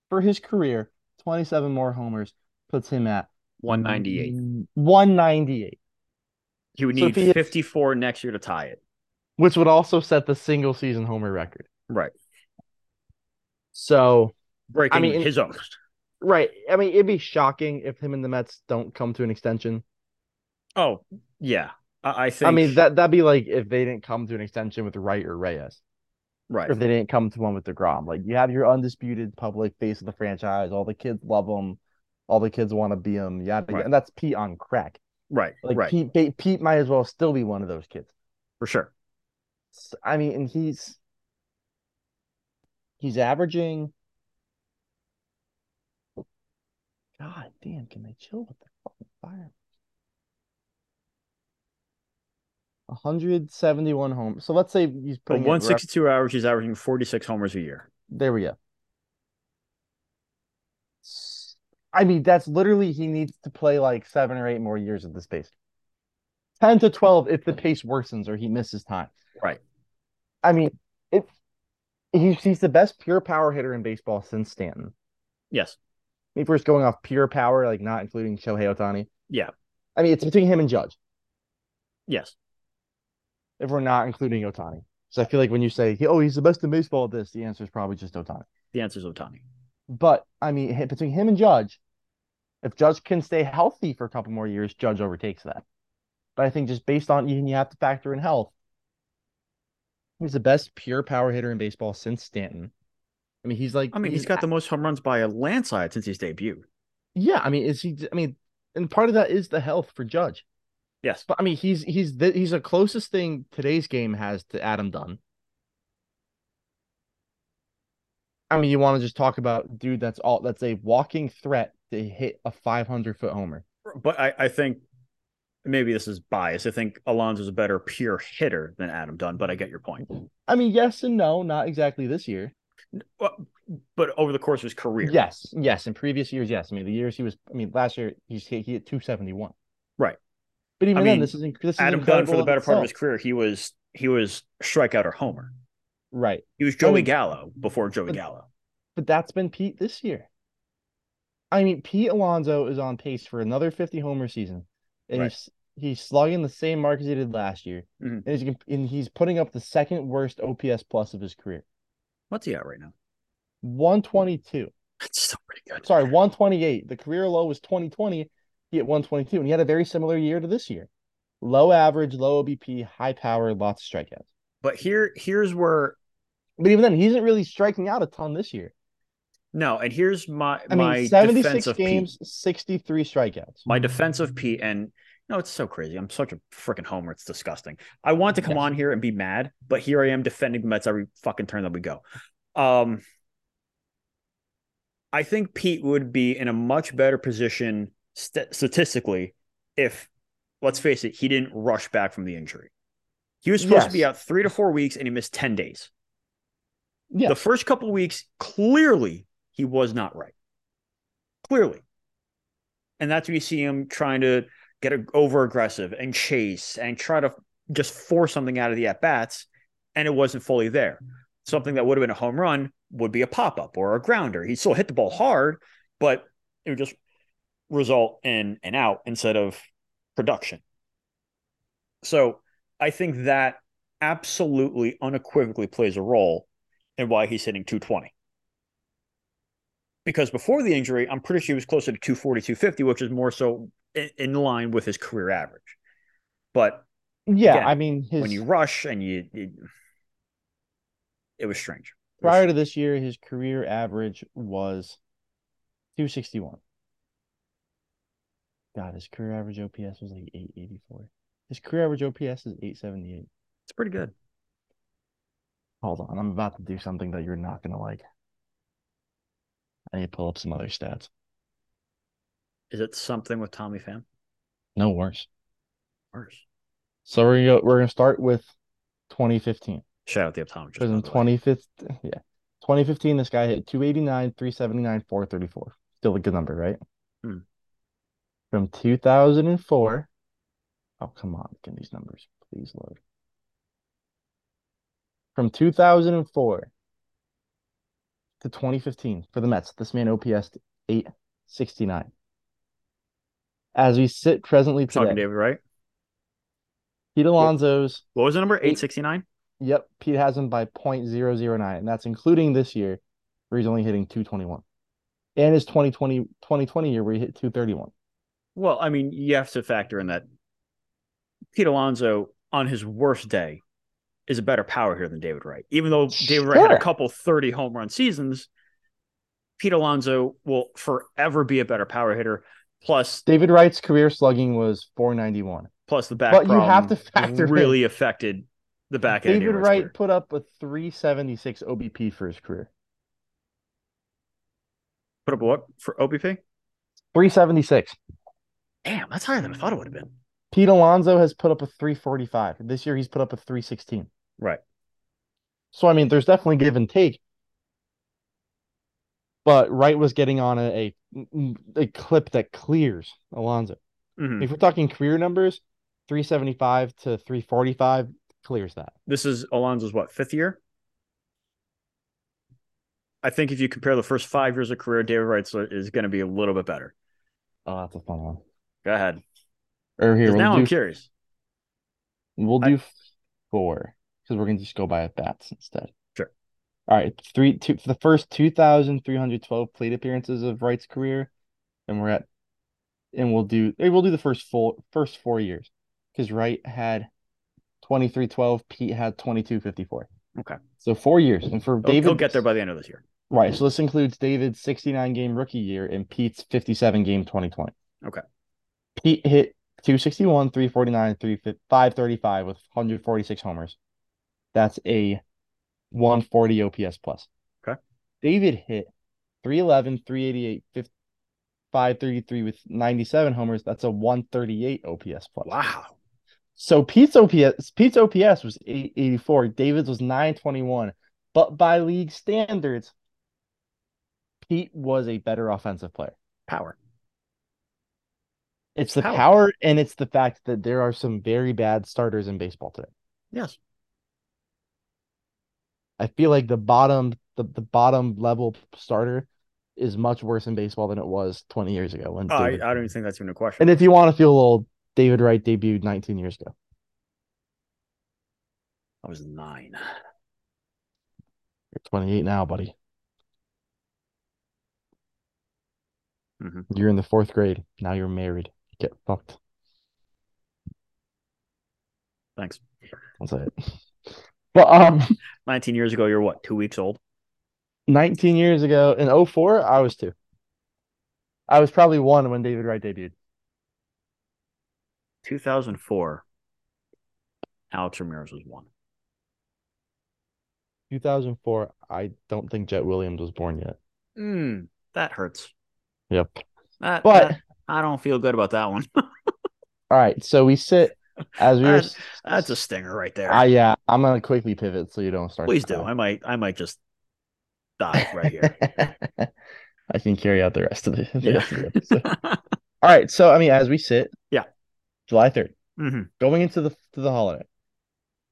for his career. 27 more homers puts him at 198. 198. He would So need he hits- 54 next year to tie it. which would also set the single season homer record. Right. So breaking mean, his own. Right. I mean, it'd be shocking if him and the Mets don't come to an extension. Oh yeah, I, I think. I mean that that'd be like if they didn't come to an extension with Wright or Reyes, right. or if they didn't come to one with Degrom. Like you have your undisputed public face of the franchise. All the kids love him. All the kids want to be him. Yeah, Right. and that's Pete on crack. Right. Like right. Pete, Pete, Pete might as well still be one of those kids. For sure. I mean, and he's he's averaging. God damn! Can they chill with the fucking fire? 171 home. So let's say he's putting it in ref- 162 average, he's averaging 46 homers a year. There we go. I mean, that's literally he needs to play like seven or eight more years at this pace. 10 to 12 if the pace worsens or he misses time. Right. I mean, it he's he's the best pure power hitter in baseball since Stanton. Yes. I mean, first going off pure power, like not including Shohei Ohtani. Yeah. I mean, it's between him and Judge. Yes. If we're not including Ohtani, so I feel like when you say, "Oh, he's the best in baseball," at this, the answer is probably just Ohtani. The answer is Ohtani. But I mean, between him and Judge, if Judge can stay healthy for a couple more years, Judge overtakes that. But I think just based on even you have to factor in health. He's the best pure power hitter in baseball since Stanton. I mean, he's like I mean, he's got the most home runs by a landslide since his debut. yeah. I mean, is he? I mean, and part of that is the health for Judge. Yes. But I mean, he's he's the, he's the closest thing today's game has to Adam Dunn. I mean, you want to just talk about dude that's all that's a walking threat to hit a 500 foot homer. But I, I think maybe this is bias. I think Alonso's a better pure hitter than Adam Dunn, but I get your point. I mean, yes and no, not exactly this year. But over the course of his career. Yes, yes. In previous years, yes. I mean, the years he was. I mean, last year he's he hit 271. Right. But even I then, this is this is Adam Dunn for the better part of his career, he was he was strikeout or homer. right. He was Joey mean- Gallo before Joey but- Gallo. But that's been Pete this year. I mean, Pete Alonso is on pace for another 50 homer season, and Right. he's he's slugging the same mark as he did last year, Mhm. and he's and he's putting up the second worst OPS plus of his career, What's he at right now? 122. *laughs* That's still pretty good. Sorry, 128. The career low was 2020. He hit 122, and he had a very similar year to this year. Low average, low OBP, high power, lots of strikeouts. But here here's where But even then, he isn't really striking out a ton this year. No, and here's my I my mean, 76 defense of Pete. games, 63 strikeouts. my defense of Pete, and no, it's so crazy. I'm such a freaking homer. It's disgusting. I want to come Yes. on here and be mad, but here I am defending the Mets every fucking turn that we go. Um, I think Pete would be in a much better position st- statistically if, let's face it, he didn't rush back from the injury. He was supposed to be out three to four weeks, and he missed ten days. Yeah. The first couple weeks, clearly, he was not right. Clearly. And that's when you see him trying to get over aggressive and chase and try to just force something out of the at bats, and it wasn't fully there. Something that would have been a home run would be a pop up or a grounder. He still hit the ball hard, but it would just result in an out instead of production. So I think that absolutely unequivocally plays a role in why he's hitting 220. Because before the injury, I'm pretty sure he was closer to 240, 250, which is more so in, in line with his career average. But Yeah, Again, I mean, his when you rush and you, you it was strange. It was prior to this year, his career average was 261. God, his career average OPS was like 884. His career average OPS is 878. It's pretty good. Hold on, I'm about to do something that you're not gonna like. I need to pull up some other stats. Is it something with Tommy Pham? No worse. Worse. So we're gonna go, we're gonna start with 2015. Shout out the optometrist. Because in the way. 2015, *laughs* yeah, 2015, this guy hit 289, 379, 434. Still a good number, right? Hmm. From 2004. Oh, come on, get these numbers, please load. From 2004 to 2015 for the Mets, this man OPS 869. As we sit presently today, Talking David, right? Pete Alonso's What was the number? Eight- 869? Yep, Pete has him by 0.009, and that's including this year. where he's only hitting 221. And his 2020 2020 year where he hit 231. Well, I mean, you have to factor in that Pete Alonso on his worst day is a better power hitter than David Wright. Even though David Wright had a couple 30 home run seasons, Pete Alonso will forever be a better power hitter. Plus, David Wright's career slugging was 491. plus the back But you have to factor in- really affected the back end. David David Wright Wright's put up a 376 OBP for his career. Put up what for OBP? 376. Damn, that's higher than I thought it would have been. Pete Alonso has put up a 345. This year he's put up a 316. Right. So I mean, there's definitely give and take. But Wright was getting on a a, a clip that clears Alonso. Mhm. If we're talking career numbers, 375 to 345 clears that. This is Alonso's what fifth year? I think if you compare the first five years of career, David Wright is going to be a little bit better. Oh, that's a fun one. Go ahead. Or here 'Cause we'll now do I'm curious. we'll I- do four because we're gonna just go by at bats instead. Sure. All right, three two for the first 2,312 plate appearances of Wright's career, and we're at, and we'll do eh, we'll do the first full first four years because Wright had 2312, Pete had 2254. Okay. So four years, and for David, he'll get there by the end of this year. right. So this includes David's 69 game rookie year and Pete's 57 game 2020. Okay. Pete hit 261, 349, 3, 535 with 146 homers. That's a 140 OPS plus. Okay. David hit 311, 388, 5- 533 with 97 homers. That's a 138 OPS plus. Wow. So Pete's OPS Pete's OPS was 884, David's was 921. But by league standards, Pete was a better offensive player. Power. It's the Power. power and it's the fact that there are some very bad starters in baseball today. Yes. I feel like the bottom the, the bottom level starter is much worse in baseball than it was 20 years ago when Oh, I, I don't even think that's even a question. And if you want to feel old, David Wright debuted 19 years ago. I was nine. You're 28 now, buddy. Mhm. You're in the fourth grade. Now you're married. Get fucked. Thanks. I'll say it. *laughs* But um 19 years ago, you're what, two weeks old? 19 years ago in 04, I was two. I was probably one when David Wright debuted. 2004. Alex Ramirez was one. 2004, I don't think Jett Williams was born yet. Mm, that hurts. Yep. That, But- that- I don't feel good about that one. *laughs* All right, so we sit as we were. That's- That's a stinger right there. I yeah, I'm gonna quickly pivot so you don't start. Please do. I might. I might just die *laughs* right here. I can carry out the rest of the, the yeah. rest of the *laughs* episode. All right, so I mean, as we sit, Yeah. July 3rd, hmm going into the to the holiday,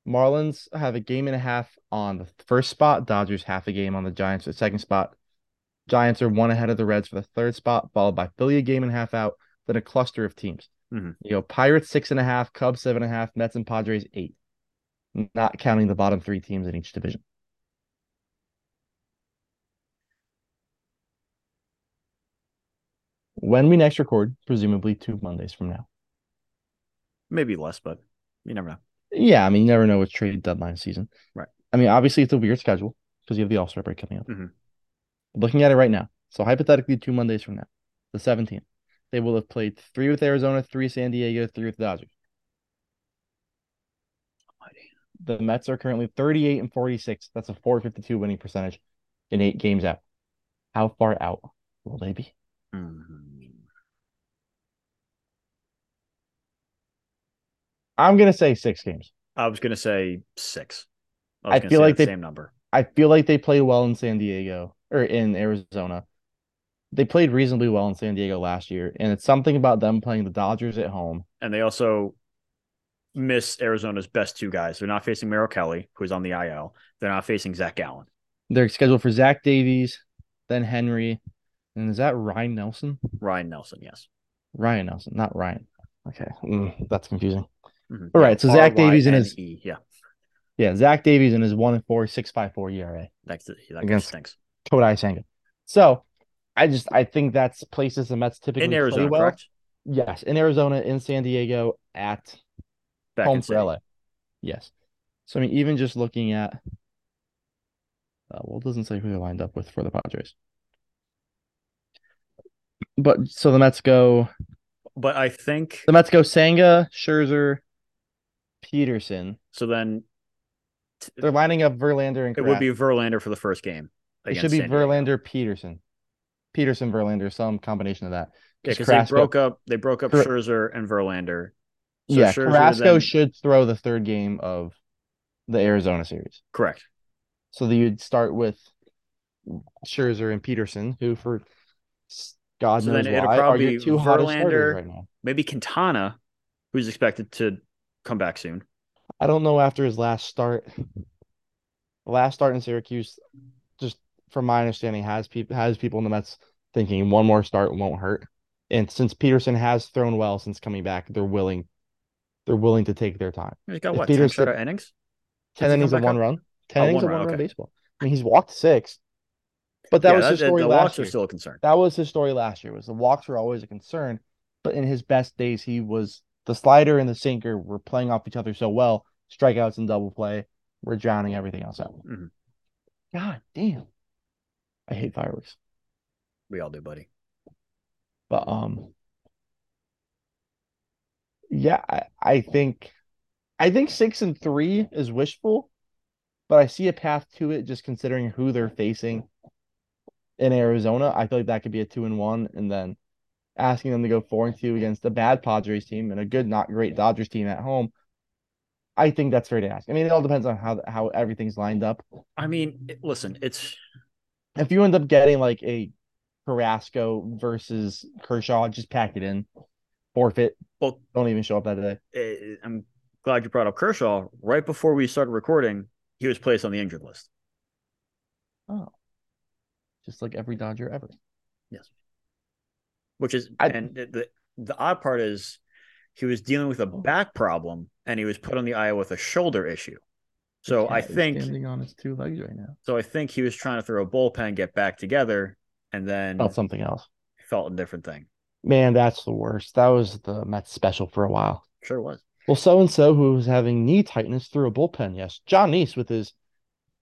Marlins have a game and a half on the first spot. Dodgers half a game on the Giants for the second spot. Giants are one ahead of the Reds for the third spot, followed by Philly a game and a half out. Then a cluster of teams. Mhm. You go Pirates six and a half, Cubs seven and a half, Mets and Padres eight. Not counting the bottom three teams in each division. When we next record, presumably two Mondays from now. Maybe less, but you never know. Yeah, I mean, you never know with trade deadline season. Right. I mean, obviously, it's a weird schedule because you have the All Star break coming up. Mhm. Looking at it right now, so hypothetically, two Mondays from now, the 17th, they will have played three with Arizona, three San Diego, three with the Dodgers. The Mets are currently 38 and 46. That's a 452 winning percentage in eight games out. How far out will they be? Mhm. I'm gonna say six games. I was gonna say six. I, I feel like the they- same number. I feel like they played well in San Diego or in Arizona. They played reasonably well in San Diego last year, and it's something about them playing the Dodgers at home. And they also miss Arizona's best two guys. They're not facing Merrill Kelly, who's on the IL. They're not facing Zach Gallen. They're scheduled for Zach Davies, then Henry, and is that Ryan Nelson? Ryan Nelson, yes. Ryan Nelson, not Ryan. Okay, mm, that's confusing. Mhm. All right, so Zach Davies and his R-Y-N-E. yeah, yeah Zach Davies and his one and four six five four ERA. that's that Against- stinks. Kodai Senga. So I just I think that's places the Mets typically in Arizona, play well. correct? Yes, in Arizona, in San Diego, at Back home for LA. Yes. So I mean, even just looking at, uh, well, it doesn't say who they lined up with for the Padres. But so the Mets go, But I think the Mets go Senga, Scherzer, Peterson. so. Then They're lining up Verlander and it would be Verlander for the first game. It should be San Diego. Verlander, Peterson, Peterson, Verlander, some combination of that. Yeah, because they broke up. They broke up Car- Scherzer and Verlander. So yeah, Scherzer Carrasco then- should throw the third game of the Arizona series. correct. So that you'd start with Scherzer and Peterson, who for God So knows then it'll why are probably your be two Verlander. right now. Maybe Quintana, who's expected to come back soon. I don't know after his last start. Last start in Syracuse, from my understanding, has people has people in the Mets thinking one more start won't hurt. And since Peterson has thrown well since coming back, they're willing they're willing to take their time. He's got If what ten Peterson- shutout innings. Ten innings of one up? run. Ten Oh, innings one of run, one run okay. baseball. I mean, he's walked six. But that yeah, was his story the last walks year. are still a concern. That was his story last year. Was the walks were always a concern, but in his best days, he was the slider and the sinker were playing off each other so well. Strikeouts and double play were drowning everything else out. Mhm. God damn, I hate fireworks. We all do, buddy. But um, yeah, I, I think, I think six and three is wishful, but I see a path to it just considering who they're facing in Arizona. I feel like that could be a two and one, and then asking them to go four and two against a bad Padres team and a good, not great Dodgers team at home. I think that's fair to ask. I mean, it all depends on how how everything's lined up. I mean, listen, it's If you end up getting like a Carrasco versus Kershaw, just pack it in, forfeit. well. Don't even show up that day. eh, I'm glad you brought up Kershaw. Right before we started recording, he was placed on the injured list. Oh, just like every Dodger ever. Yes. Which is I- and the, the the odd part is he was dealing with a back problem and he was put on the IL with a shoulder issue. So I think standing on his two legs right now. so I think he was trying to throw a bullpen, get back together, and then Felt something else. felt a different thing. Man, that's the worst. That was the Mets special for a while. Sure was. Well, so and so who was having knee tightness threw a bullpen. Yes, Jon Niese with his.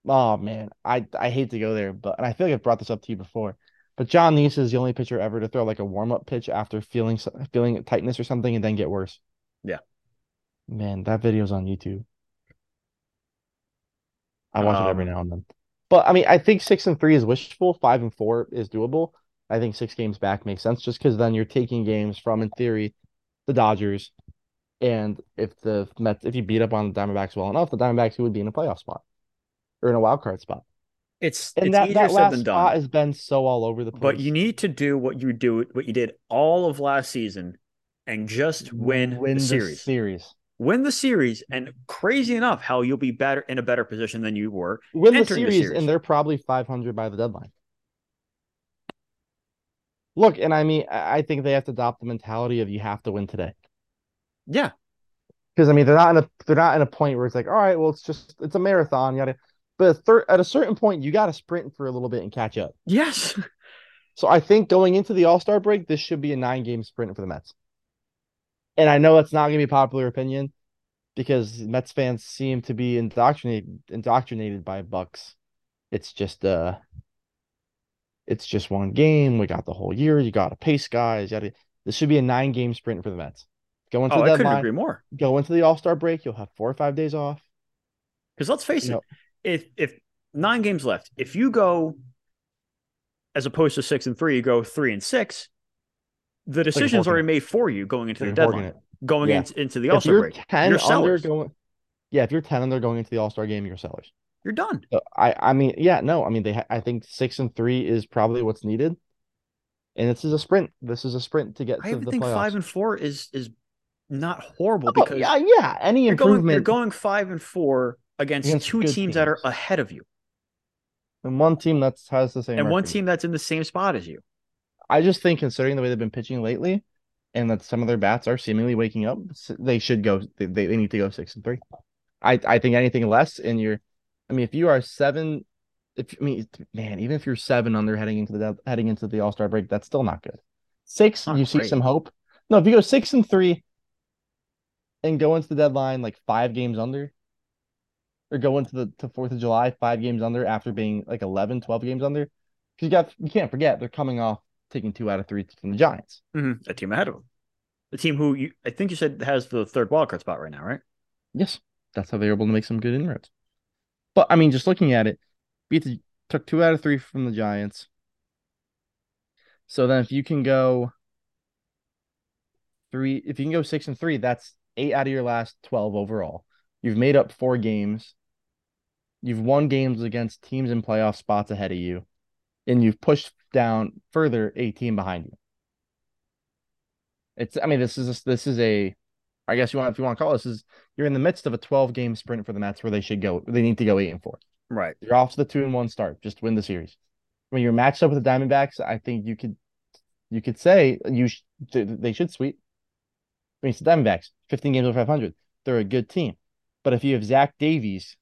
Oh man, I I hate to go there, but and I feel like I've brought this up to you before. But Jon Niese is the only pitcher ever to throw like a warm up pitch after feeling feeling tightness or something and then get worse. Yeah. Man, that video's on YouTube. I watch it every Um, now and then. But I mean, I think six and three is wishful. Five and four is doable. I think six games back makes sense just because then you're taking games from, in theory, the Dodgers. And if the Mets, if you beat up on the Diamondbacks well enough, the Diamondbacks would be in a playoff spot or in a wild card spot. It's And it's that, easier that said last spot has been so all over the place. But you need to do what you do what you did all of last season and just win, win the series. series. Win the series and crazy enough how you'll be better in a better position than you were. Win the Entering the series, series. and they're probably 500 by the deadline. Look, and I mean, I think they have to adopt the mentality of you have to win today. Yeah. because I mean they're not in a they're not in a point where it's like all right, well it's just it's a marathon, you gotta. But a thir- at a certain point, you got to sprint for a little bit and catch up. Yes. *laughs* So I think going into the All Star break, this should be a nine game sprint for the Mets. And I know that's not going to be popular opinion because Mets fans seem to be indoctrinated indoctrinated by Bucks. It's just uh, it's just one game. We got the whole year. You got to pace guys. You gotta, this should be a nine game sprint for the Mets. Go into Oh, the I couldn't agree more. Go into the All Star break. You'll have four or five days off. Because let's face You it, if if nine games left, if you go as opposed to six and three, you go three and six, the decision's Horkin. already made for you going into the Like Horkin deadline, it. going Yeah. into, into the All Star break. ten you're sellers. Going, yeah, if you're ten under going into the All Star game, you're sellers. You're done. So I, I mean, yeah, no, I mean, they, ha- I think six and three is probably what's needed, and this is a sprint. This is a sprint to get I to even the think playoffs. five and four is is not horrible Oh, because yeah, yeah, any you're going improvement you're going five and four against, Against two good teams that are ahead of you and one team that has the same and one team that's in the same spot as you. I just think considering the way they've been pitching lately, and that some of their bats are seemingly waking up, they should go. They, they need to go six and three. I I think anything less, and you're, I mean, if you are seven, if I mean, man, even if you're seven under heading into the heading into the All Star break, that's still not good. Six, Not you see some hope. No, if you go six and three and go into the deadline like five games under, or go into the to Fourth of July five games under after being like 11, 12 games under, because you got you can't forget they're coming off taking two out of three from the Giants. Mhm. A team ahead of them. The team who you, I think you said has the third wildcard spot right now, right? Yes, that's how they're able to make some good inroads. But I mean, just looking at it, beat the took two out of three from the Giants. So then, if you can go three, if you can go six and three, that's eight out of your last twelve overall. You've made up four games. You've won games against teams in playoff spots ahead of you, and you've pushed down further a team behind you. It's, I mean, this is this is a, I guess you want if you want to call this is you're in the midst of a 12 game sprint for the Mets where they should go. They need to go eight and four. Right. You're off to the two and one start. Just win the series. When you're matched up with the Diamondbacks, I think you could you could say you sh- they should sweep. I mean, it's the Diamondbacks, 15 games over 500. They're a good team, but if you have Zach Davies,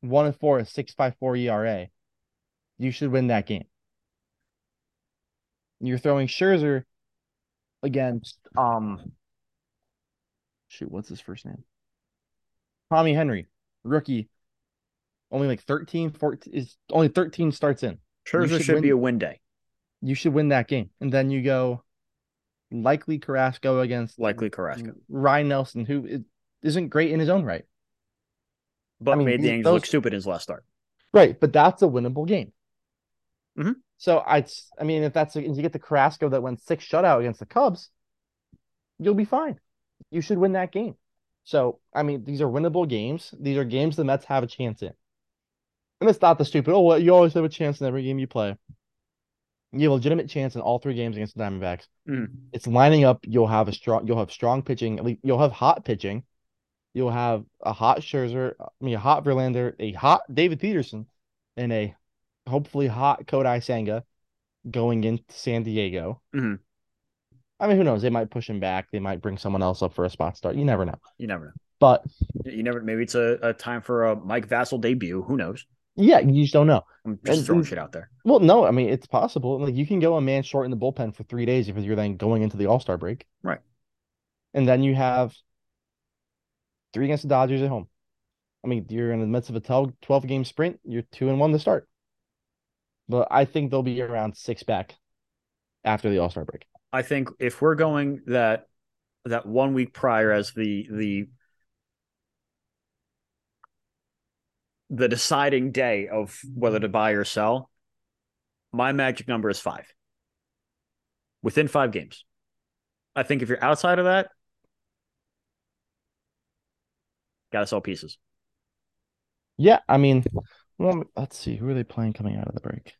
one and four, a six five four ERA, you should win that game. You're throwing Scherzer against um. Shoot, what's his first name? Tommy Henry, rookie. Only like 13, 14 is only 13 starts in. Scherzer should should, be a win day. You should win that game. And then you go likely Carrasco against Likely Carrasco. Ryne Nelson, who is- isn't great in his own right. But mean, made the Angels look stupid in his last start. Right, but that's a winnable game. Mhm. So I, I mean, if that's if you get the Carrasco that went six shutout against the Cubs, you'll be fine. You should win that game. So I mean, these are winnable games. These are games the Mets have a chance in, and it's not the stupid. Oh, well, you always have a chance in every game you play. You have a legitimate chance in all three games against the Diamondbacks. Mhm. It's lining up. You'll have a strong. You'll have strong pitching. You'll have hot pitching. You'll have a hot Scherzer. I mean, a hot Verlander, a hot David Peterson, and a hopefully hot Kodai Senga going into San Diego. Mhm. I mean, who knows? They might push him back. They might bring someone else up for a spot start. You never know. You never know. But You never. Maybe it's a, a time for a Mike Vasil debut. Who knows? yeah, you just don't know. I'm just And- throwing and- shit out there. Well, no, I mean it's possible. Like you can go a man short in the bullpen for three days if you're then going into the All Star break. Right. And then you have three against the Dodgers at home. I mean, you're in the midst of a 12, 12 game sprint. You're two and one to start. But I think they'll be around six back after the All Star break. I think if we're going that that one week prior as the the the deciding day of whether to buy or sell, my magic number is five. Within five games. I think if you're outside of that, gotta sell pieces. Yeah, I mean, well, let's see. Who are they playing coming out of the break?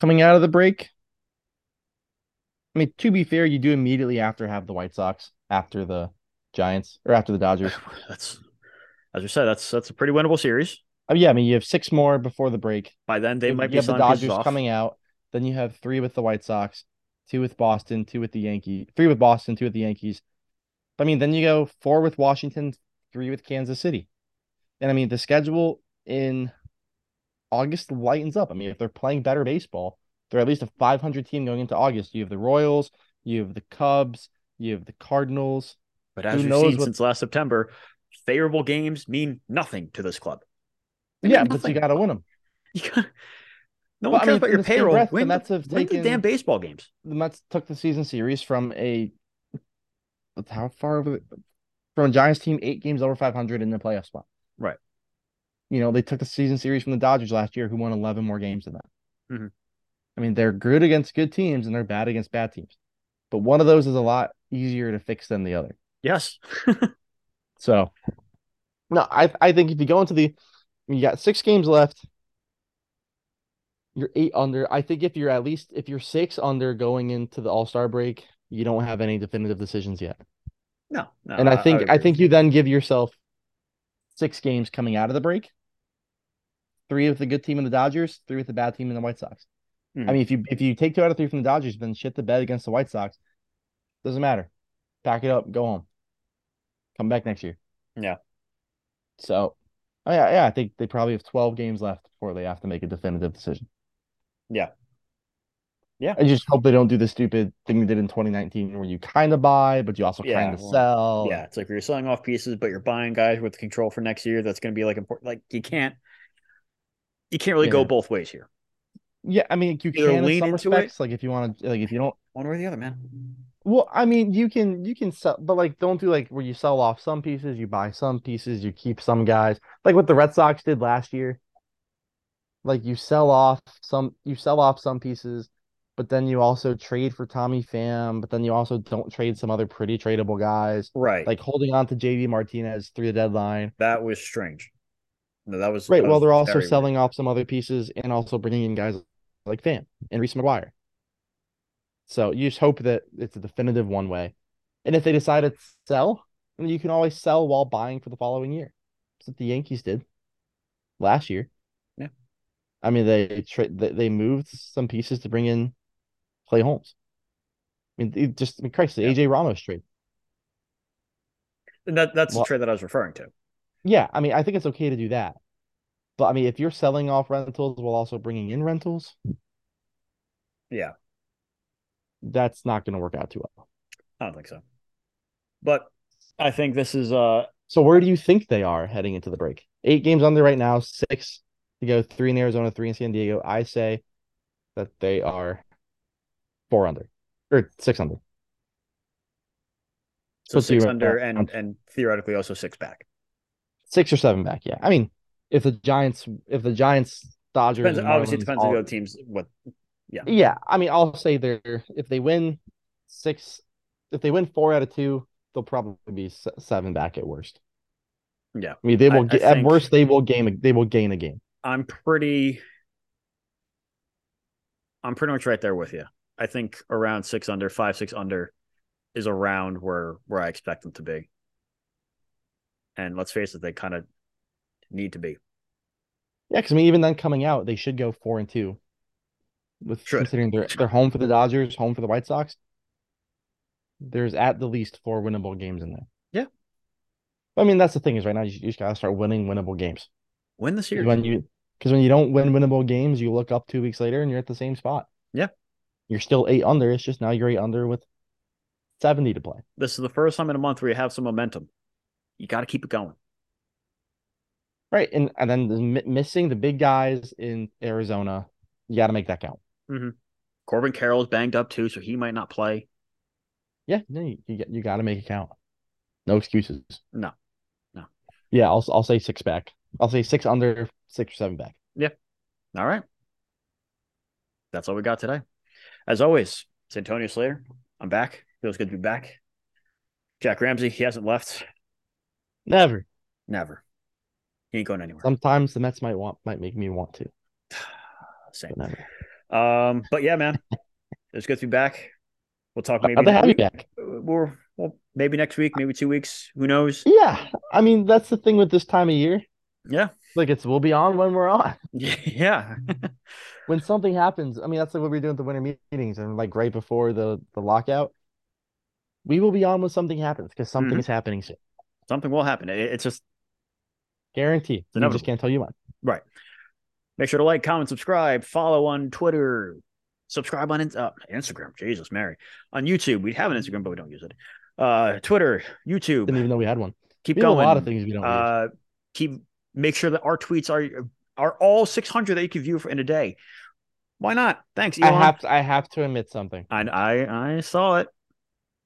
Coming out of the break, I mean, to be fair, you do immediately after have the White Sox after the Giants or after the Dodgers. *laughs* That's as you said, that's that's a pretty winnable series. Oh, yeah, I mean, you have six more before the break. By then they you, might you be have the Dodgers coming out. Then you have three with the White Sox, two with Boston, two with the Yankees, three with Boston, two with the Yankees. I mean, then you go four with Washington, three with Kansas City. And I mean, the schedule in August lightens up. I mean, if they're playing better baseball, they're at least a 500 team going into August. You have the Royals, you have the Cubs, you have the Cardinals. But as Who we've seen what- since last September, favorable games mean nothing to this club. They Yeah, but you got to win them. *laughs* You got no Well, one I cares mean, about your payroll. breath, the Mets have win taken- the damn baseball games. The Mets took the season series from a how far over the, from a Giants team eight games over 500 in the playoff spot. Right. You know, they took the season series from the Dodgers last year, who won 11 more games than that. Mhm. I mean, they're good against good teams and they're bad against bad teams. But one of those is a lot easier to fix than the other. Yes. *laughs* So, no, I I think if you go into the, you got six games left. You're eight under. I think if you're at least if you're six under going into the All Star break, you don't have any definitive decisions yet. no, no. and I think would I, think you then give yourself six games coming out of the break. Three with the good team in the Dodgers, three with the bad team in the White Sox. Mhm. I mean, if you if you take two out of three from the Dodgers, then shit the bed against the White Sox. Doesn't matter. Pack it up, go home. Come back next year. Yeah. So, Oh, yeah, yeah, I think they probably have 12 games left before they have to make a definitive decision. Yeah. Yeah. I just hope they don't do the stupid thing they did in 2019 where you kind of buy, but you also Yeah, kind of well, sell. Yeah, it's like you're selling off pieces, but you're buying guys with control for next year. That's going to be like important. Like you can't, you can't really go both ways here, Yeah, I mean, you Either can in some into it- respects. Like if you want to, like if you don't, one way or the other, man. well, I mean, you can you can sell, but like don't do like where you sell off some pieces, you buy some pieces, you keep some guys, like what the Red Sox did last year. Like you sell off some, you sell off some pieces, but then you also trade for Tommy Pham, but then you also don't trade some other pretty tradable guys. Right. Like holding on to JD Martinez through the deadline. that was strange. No, that was Right. that Well, was they're also very weird. selling off some other pieces and also bringing in guys like Pham and Reese McGuire. So you just hope that it's a definitive one way. And if they decide to sell, then you can always sell while buying for the following year. That's what the Yankees did last year. Yeah. I mean, they tra- they, they moved some pieces to bring in Clay Holmes. I mean, it just I mean, Christ, the Yeah. AJ Ramos trade. And that that's Well- the trade that I was referring to. Yeah, I mean, I think it's okay to do that. But I mean, if you're selling off rentals while also bringing in rentals, Yeah, that's not going to work out too well. I don't think so. But I think this is uh So where do you think they are heading into the break? Eight games under right now, six to go, three in Arizona, three in San Diego. I say that they are four under or six under. so Let's six under and and theoretically also six back. Six or seven back. Yeah. I mean, if the Giants, if the Giants, Dodgers, Depends, obviously, it depends on the other teams. What? Yeah. Yeah. I mean, I'll say they're, if they win six, if they win four out of two, they'll probably be seven back at worst. Yeah. I mean, they will I get, at think- worst, they will gain, they will gain a game. I'm pretty. I'm pretty much right there with you. I think around six under, five six under, is around where where I expect them to be. And let's face it, they kind of need to be. Yeah, because I mean, even then coming out, they should go four and two. With Should. considering they're they're home for the Dodgers, home for the White Sox. There's at the least four winnable games in there. Yeah. I mean, that's the thing is right now you, you just gotta start winning winnable games. Win the series. When you because when you don't win winnable games, you look up two weeks later and you're at the same spot. Yeah. You're still eight under. It's just now you're eight under with seventy to play. This is the first time in a month where you have some momentum. You got to keep it going. Right. And and then the, missing the big guys in Arizona, you got to make that count. Mm-hmm. Corbin Carroll's banged up too, so he might not play. Yeah, no, you you, get- you got to make it count. No excuses. No. No. Yeah, I'll I'll say six back. I'll say six under, six or seven back. Yeah. All right. That's all we got today. As always, it's Antonio Slater. I'm back. Feels good to be back. Jack Ramsey, he hasn't left. Never. Never. He ain't going anywhere. Sometimes the Mets might want might make me want to, *sighs* Same. but never. Um, but yeah, man, it's good to be back. We'll talk maybe to have you back. We're, well, maybe next week, maybe two weeks. Who knows? Yeah, I mean that's the thing with this time of year. Yeah, Like it's we'll be on when we're on. *laughs* yeah, *laughs* When something happens, I mean that's like what we do at the winter meetings and like right before the the lockout. We will be on when something happens because something Mhm. is happening soon. something will happen. It- it's just Guarantee. I inevitable. just can't tell you when. right. Make sure to like, comment, subscribe, follow on Twitter, subscribe on uh, Instagram. Jesus, Mary, on YouTube. We have an Instagram, but we don't use it. Uh, Twitter, YouTube. Didn't even know we had one. keep We going. a lot of things we don't use. uh, keep make sure that our tweets are are all 600 that you can view for in a day. Why not? Thanks, I have to, I have to admit something. I I I saw it.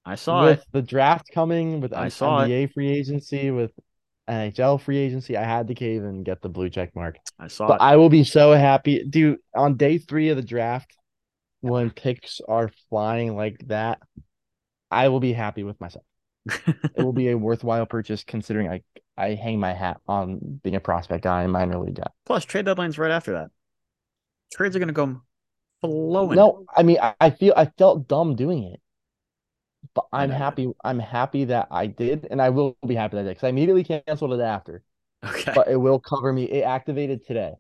I saw with it. With the draft coming, with I saw it. NBA free agency, with NHL free agency, I had to cave and get the blue check mark. I saw But I will be so happy, dude. On day three of the draft, when picks are flying like that, I will be happy with myself. it. *laughs* It will be a worthwhile purchase considering I I hang my hat on being a prospect guy and minor league guy. Plus, trade deadline's right after that. Trades are gonna go flowing. No, I mean I, I feel I felt dumb doing it. But I I'm happy. I'm happy that I did, and I will be happy that I did because I immediately canceled it after. Okay. But it will cover me. It activated today,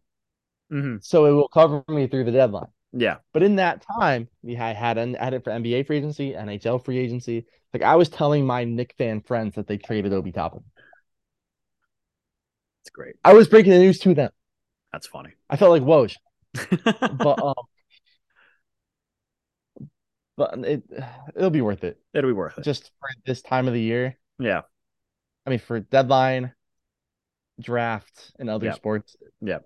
Mhm. so it will cover me through the deadline. Yeah. But in that time, we had had, an, had it for NBA free agency, NHL free agency. Like I was telling my Knick fan friends that they traded Obi Toppin. It's great. I was breaking the news to them. That's funny. I felt like Woj, *laughs* but um, but it it'll be worth it It'll be worth it. just for this time of the year. yeah. I mean, for deadline, draft, and other sports. Yeah.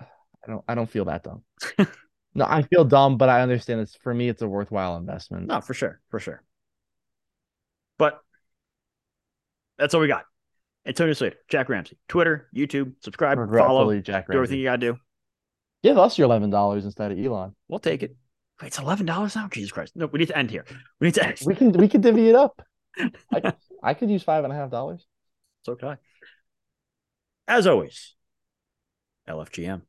I don't. I don't feel that dumb. *laughs* no, I feel dumb, but I understand it's for me. It's a worthwhile investment. No, for sure. For sure. But that's all we got. Antonio Slater, Jack Ramsey, Twitter, YouTube, subscribe, follow, Jack do everything Ramsey. you gotta do. Give us your eleven dollars instead of Elon. We'll take it. Wait, it's eleven dollars now. Jesus Christ! No, we need to end here. We need to end. We can we can divvy it up. *laughs* I, I could use five and a half dollars. So can I. As always, LFGM.